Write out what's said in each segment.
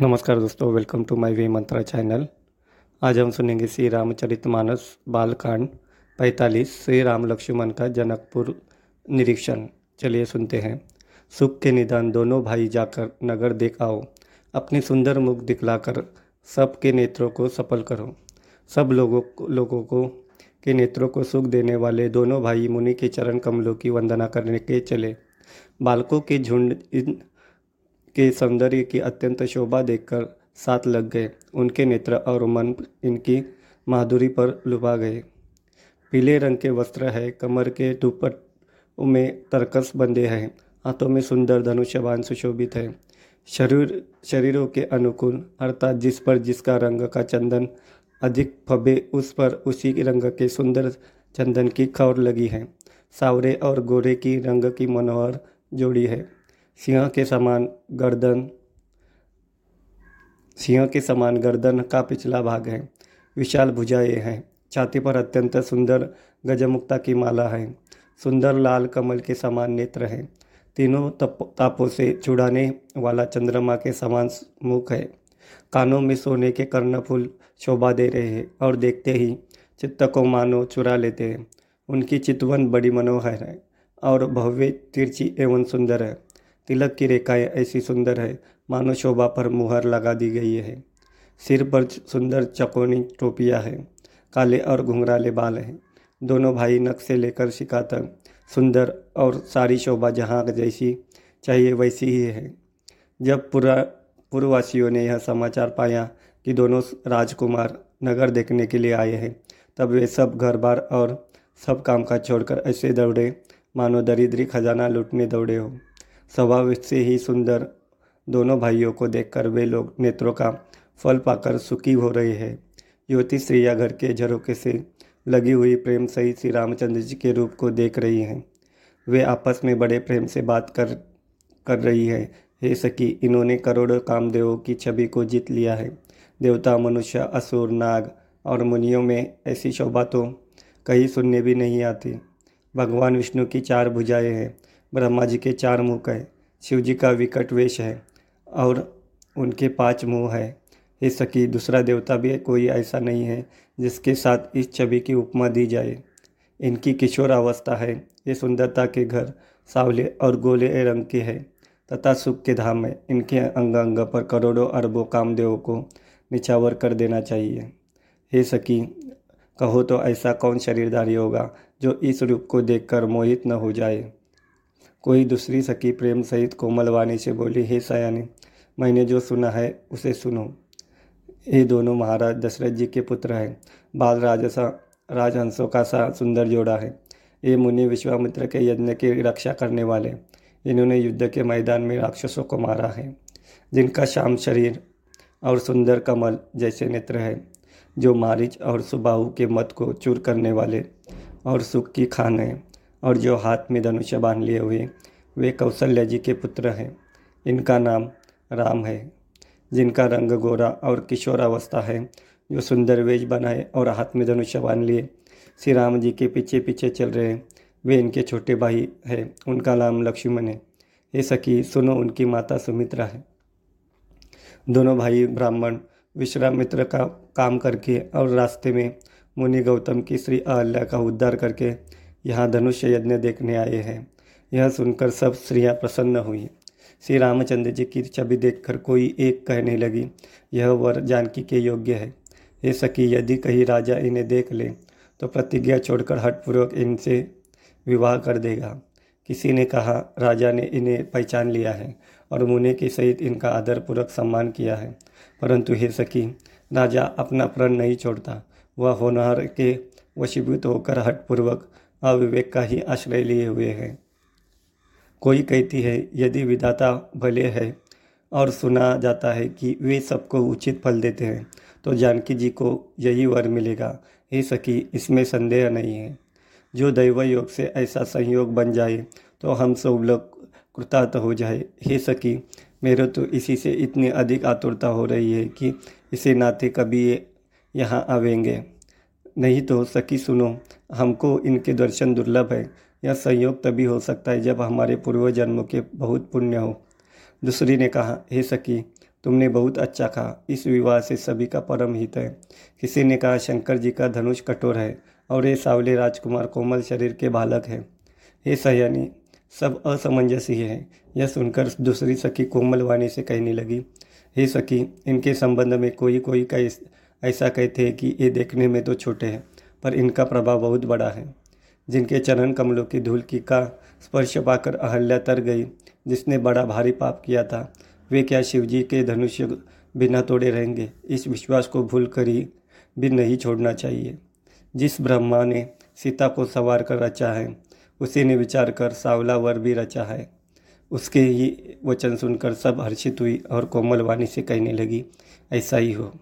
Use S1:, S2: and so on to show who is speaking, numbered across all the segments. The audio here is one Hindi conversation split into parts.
S1: नमस्कार दोस्तों welcome to my way mantra channel आज हम सुनेंगे श्री रामचरित मानस बालकांड 45 श्री राम लक्ष्मण का जनकपुर निरीक्षण। चलिए सुनते हैं। सुख के निदान दोनों भाई जाकर नगर देख आओ अपने सुंदर मुख दिखलाकर सबके नेत्रों को सफल करो। सब लोगों लोगों को के नेत्रों को सुख देने वाले दोनों भाई मुनि के चरण कमलों की वंदना करने के चले। बालकों के झुंड इन के सौंदर्य की अत्यंत शोभा देखकर साथ लग गए। उनके नेत्र और मन इनकी माधुरी पर लुभा गए। पीले रंग के वस्त्र है, कमर के दुपट में तरकस बंधे हैं, हाथों में सुंदर धनुष्यबान सुशोभित है। शरीर, शरीरों के अनुकूल, अर्थात जिस पर जिसका रंग का चंदन अधिक फबे, उस पर उसी रंग के सुंदर चंदन की खौर लगी है। सावरे और गोरे की रंग की मनोहर जोड़ी है। सिंह के समान गर्दन, सिंह के समान गर्दन का पिछला भाग है। विशाल भुजाएँ हैं। छाती पर अत्यंत सुंदर गजमुक्ता की माला है। सुंदर लाल कमल के समान नेत्र हैं। तीनों तप, तापों से छुड़ाने वाला चंद्रमा के समान मुख है। कानों में सोने के कर्णफूल शोभा दे रहे हैं और देखते ही चित्त को मानो चुरा लेते हैं। उनकी चितवन बड़ी मनोहर है और भव्य तिरछी एवं सुंदर है। तिलक की रेखाएँ ऐसी सुंदर है, मानो शोभा पर मुहर लगा दी गई है। सिर पर सुंदर चकोनी टोपियाँ हैं, काले और घुंघराले बाल हैं। दोनों भाई नक से लेकर शिका तक सुंदर और सारी शोभा जहाँ जैसी चाहिए वैसी ही है। जब पूरा पूर्ववासियों ने यह समाचार पाया कि दोनों राजकुमार नगर देखने के लिए आए हैं, तब वे सब घर बार और सब काम काज छोड़कर ऐसे दौड़े, मानो दरिद्री खजाना लूटने दौड़े हो। स्वभाव से ही सुंदर। दोनों भाइयों को देखकर वे लोग नेत्रों का फल पाकर सुखी हो रहे हैं। युवती स्त्रिया घर के झरोके से लगी हुई प्रेम सहित श्री रामचंद्र जी के रूप को देख रही हैं। वे आपस में बड़े प्रेम से बात कर कर रही है। हे सखी, इन्होंने करोड़ों कामदेवों की छवि को जीत लिया है। देवता, मनुष्य, असुर, नाग और मुनियों में ऐसी शोभा तो कहीं सुनने भी नहीं आती। भगवान विष्णु की चार भुजाएँ हैं। ब्रह्मा जी के चार मुख है शिव जी का विकट वेश है और उनके पाँच मुँह है। हे सकी दूसरा देवता भी कोई ऐसा नहीं है जिसके साथ इस छवि की उपमा दी जाए। इनकी किशोर अवस्था है। ये सुंदरता के घर सावले और गोले रंग के है। तथा सुख के धाम है इनके अंग अंग पर करोड़ों अरबों कामदेवों को निछावर कर देना चाहिए। हे सकी कहो तो ऐसा कौन शरीरधारी होगा जो इस रूप को देखकर मोहित न हो जाए? कोई दूसरी सखी प्रेम सहित कोमल वाणी से बोली, हे सयानी, मैंने जो सुना है, उसे सुनो। ये दोनों महाराज दशरथ जी के पुत्र हैं। बाल राजसा, राजहंसों का सा सुंदर जोड़ा है। ये मुनि विश्वामित्र के यज्ञ की रक्षा करने वाले। इन्होंने युद्ध के मैदान में राक्षसों को मारा है, जिनका श्याम शरीर और सुंदर कमल जैसे नेत्र है, जो मारिच और सुबाहु के मत को चूर करने वाले और सुख की खान है। और जो हाथ में धनुष्य बाँध लिए हुए, वे कौशल्या जी के पुत्र हैं। इनका नाम राम है, जिनका रंग गोरा और किशोरावस्था है, जो सुंदर वेज बनाए और हाथ में धनुष्य बाँध लिए। श्री राम जी के पीछे पीछे चल रहे हैं वे इनके छोटे भाई है, उनका नाम लक्ष्मण है। ये सखी, सुनो, उनकी माता सुमित्रा है। दोनों भाई ब्राह्मण विश्रामित्र का काम करके और रास्ते में मुनि गौतम की श्री अहल्या का उद्धार करके यहाँ धनुष्य यज्ञ देखने आए हैं। यह सुनकर सब स्त्रियाँ प्रसन्न हुई। श्री रामचंद्र जी की छवि देखकर कोई एक कहने लगी, यह वर जानकी के योग्य है। ये सखी, यदि कहीं राजा इन्हें देख ले तो प्रतिज्ञा छोड़कर हठपूर्वक इनसे विवाह कर देगा। किसी ने कहा, राजा ने इन्हें पहचान लिया है और मुने के सहित इनका आदरपूर्वक सम्मान किया है। परंतु हे सखी, राजा अपना प्रण नहीं छोड़ता। वह होनहार के वशीभूत होकर हटपूर्वक अविवेक का ही आश्रय लिए हुए हैं। कोई कहती है, यदि विधाता भले है और सुना जाता है कि वे सबको उचित फल देते हैं तो जानकी जी को यही वर मिलेगा। हे सखी, इसमें संदेह नहीं है। जो दैव योग से ऐसा संयोग बन जाए तो हम सब लोग कृतार्थ हो जाए। हे सखी, मेरे तो इसी से इतनी अधिक आतुरता हो रही है कि इसे नाते कभी यहाँ आवेंगे। नहीं तो सखी सुनो हमको इनके दर्शन दुर्लभ है। यह संयोग तभी हो सकता है जब हमारे पूर्व जन्मों के बहुत पुण्य हो। दूसरी ने कहा, हे सखी, तुमने बहुत अच्छा कहा। इस विवाह से सभी का परम हित है। किसी ने कहा, शंकर जी का धनुष कठोर है और ये सावले राजकुमार कोमल शरीर के बालक है। हे सयानी, सब असमंजस ही है यह सुनकर दूसरी सखी कोमल वाणी से कहने लगी, हे सखी, इनके संबंध में कोई कोई का ऐसा कहते हैं कि ये देखने में तो छोटे हैं। पर इनका प्रभाव बहुत बड़ा है। जिनके चरण कमलों की धूल की का स्पर्श पाकर अहल्या तर गई, जिसने बड़ा भारी पाप किया था। वे क्या शिवजी के धनुष बिना तोड़े रहेंगे? इस विश्वास को भूल कर ही भी नहीं छोड़ना चाहिए। जिस ब्रह्मा ने सीता को सवार कर रचा है, उसी ने विचार कर सावला वर भी रचा है। उसके ही वचन सुनकर सब हर्षित हुई और कोमल वाणी से कहने लगी, ऐसा ही हो।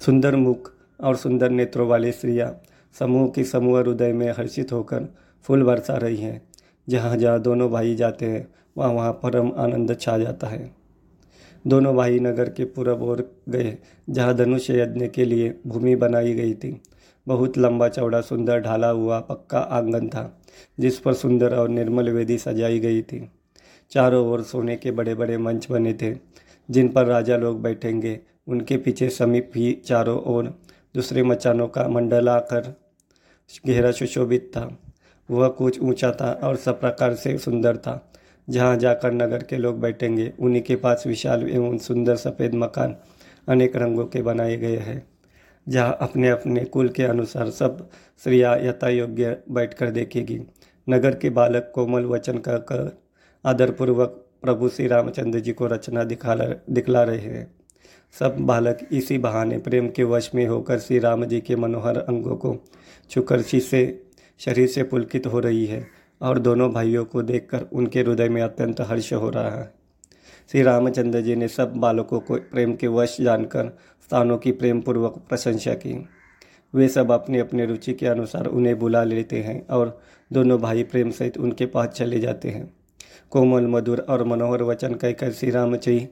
S1: सुंदर मुख और सुंदर नेत्रों वाले स्त्रियाँ समूह की समूह हृदय में हर्षित होकर फूल बरसा रही हैं। जहाँ जहाँ दोनों भाई जाते हैं, वहाँ वहाँ परम आनंद छा जाता है। दोनों भाई नगर के पूरब ओर गए, जहाँ धनुष यज्ञ के लिए भूमि बनाई गई थी। बहुत लंबा चौड़ा सुंदर ढाला हुआ पक्का आँगन था, जिस पर सुंदर और निर्मल वेदी सजाई गई थी। चारों ओर सोने के बड़े बड़े मंच बने थे, जिन पर राजा लोग बैठेंगे, उनके पीछे समीप ही चारों ओर दूसरे मचानों का मंडलाकर गहरा सुशोभित था। वह कुछ ऊँचा था और सब प्रकार से सुंदर था। जहाँ जाकर नगर के लोग बैठेंगे, उन्हीं के पास विशाल एवं सुंदर सफ़ेद मकान अनेक रंगों के बनाए गए हैं, जहाँ अपने अपने कुल के अनुसार सब स्त्रियाँ यथा योग्य बैठकर देखेगी। नगर के बालक कोमल वचन कहकर आदरपूर्वक प्रभु श्री रामचंद्र जी को रचना दिखा दिखला रहे हैं। सब बालक इसी बहाने प्रेम के वश में होकर श्री राम जी के मनोहर अंगों को छुकर से शरीर से पुलकित हो रही है और दोनों भाइयों को देखकर उनके हृदय में अत्यंत हर्ष हो रहा है। श्री रामचंद्र जी ने सब बालकों को प्रेम के वश जानकर स्थानों की प्रेम पूर्वक प्रशंसा की। वे सब अपने अपने रुचि के अनुसार उन्हें बुला लेते हैं और दोनों भाई प्रेम सहित उनके पास चले जाते हैं। कोमल, मधुर और मनोहर वचन कहकर श्री रामचई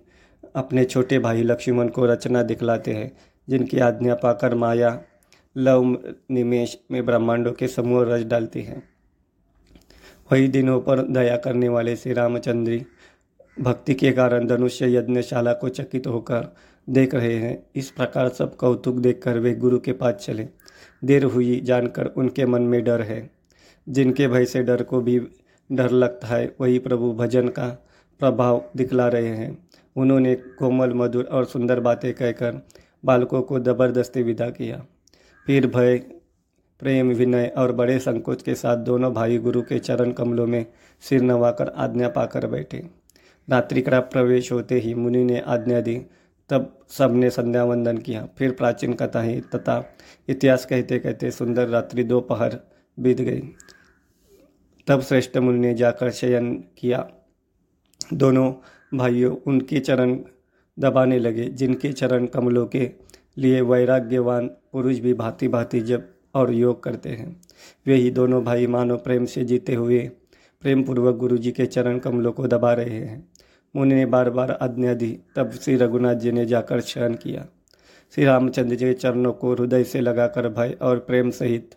S1: अपने छोटे भाई लक्ष्मण को रचना दिखलाते हैं, जिनकी आज्ञा पाकर माया, लव, निमेश में ब्रह्मांडों के समूह रच डालती है। वही दिनों पर दया करने वाले श्री रामचंद्री भक्ति के कारण धनुष्य यज्ञशाला को चकित होकर देख रहे हैं। इस प्रकार सब कौतुक देखकर वे गुरु के पास चले। देर हुई जानकर उनके मन में डर है। जिनके भय से डर को भी डर लगता है, वही प्रभु भजन का प्रभाव दिखला रहे हैं। उन्होंने कोमल, मधुर और सुंदर बातें कहकर बालकों को ज़बरदस्ती विदा किया। फिर भय, प्रेम, विनय और बड़े संकोच के साथ दोनों भाई गुरु के चरण कमलों में सिर नवाकर आज्ञा पाकर बैठे। रात्रि का प्रवेश होते ही मुनि ने आज्ञा दी। तब सबने संध्या वंदन किया। फिर प्राचीन कथाएँ तथा इतिहास कहते कहते सुंदर रात्रि दोपहर बीत गई। तब श्रेष्ठ मुनि ने जाकर शयन किया। दोनों भाइयों, उनके चरण दबाने लगे, जिनके चरण कमलों के लिए वैराग्यवान पुरुष भी भांति भांति जब और योग करते हैं। वे ही दोनों भाई मानो प्रेम से जीते हुए प्रेम पूर्वक गुरु जी के चरण कमलों को दबा रहे हैं। मुनि ने बार बार आज्ञा दी, तब श्री रघुनाथ जी ने जाकर शयन किया। श्री रामचंद्र जी के चरणों को हृदय से लगाकर भय और प्रेम सहित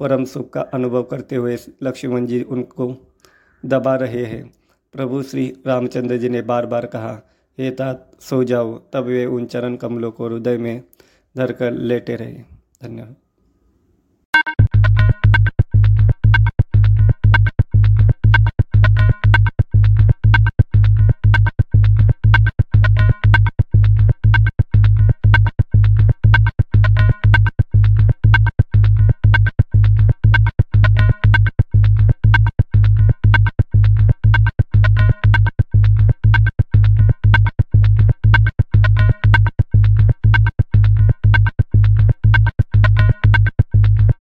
S1: परम सुख का अनुभव करते हुए लक्ष्मण जी उनको दबा रहे हैं। प्रभु श्री रामचंद्र जी ने बार बार कहा, हे तात, सो जाओ, तब वे उन चरण कमलों को हृदय में धरकर लेटे रहे. धन्यवाद।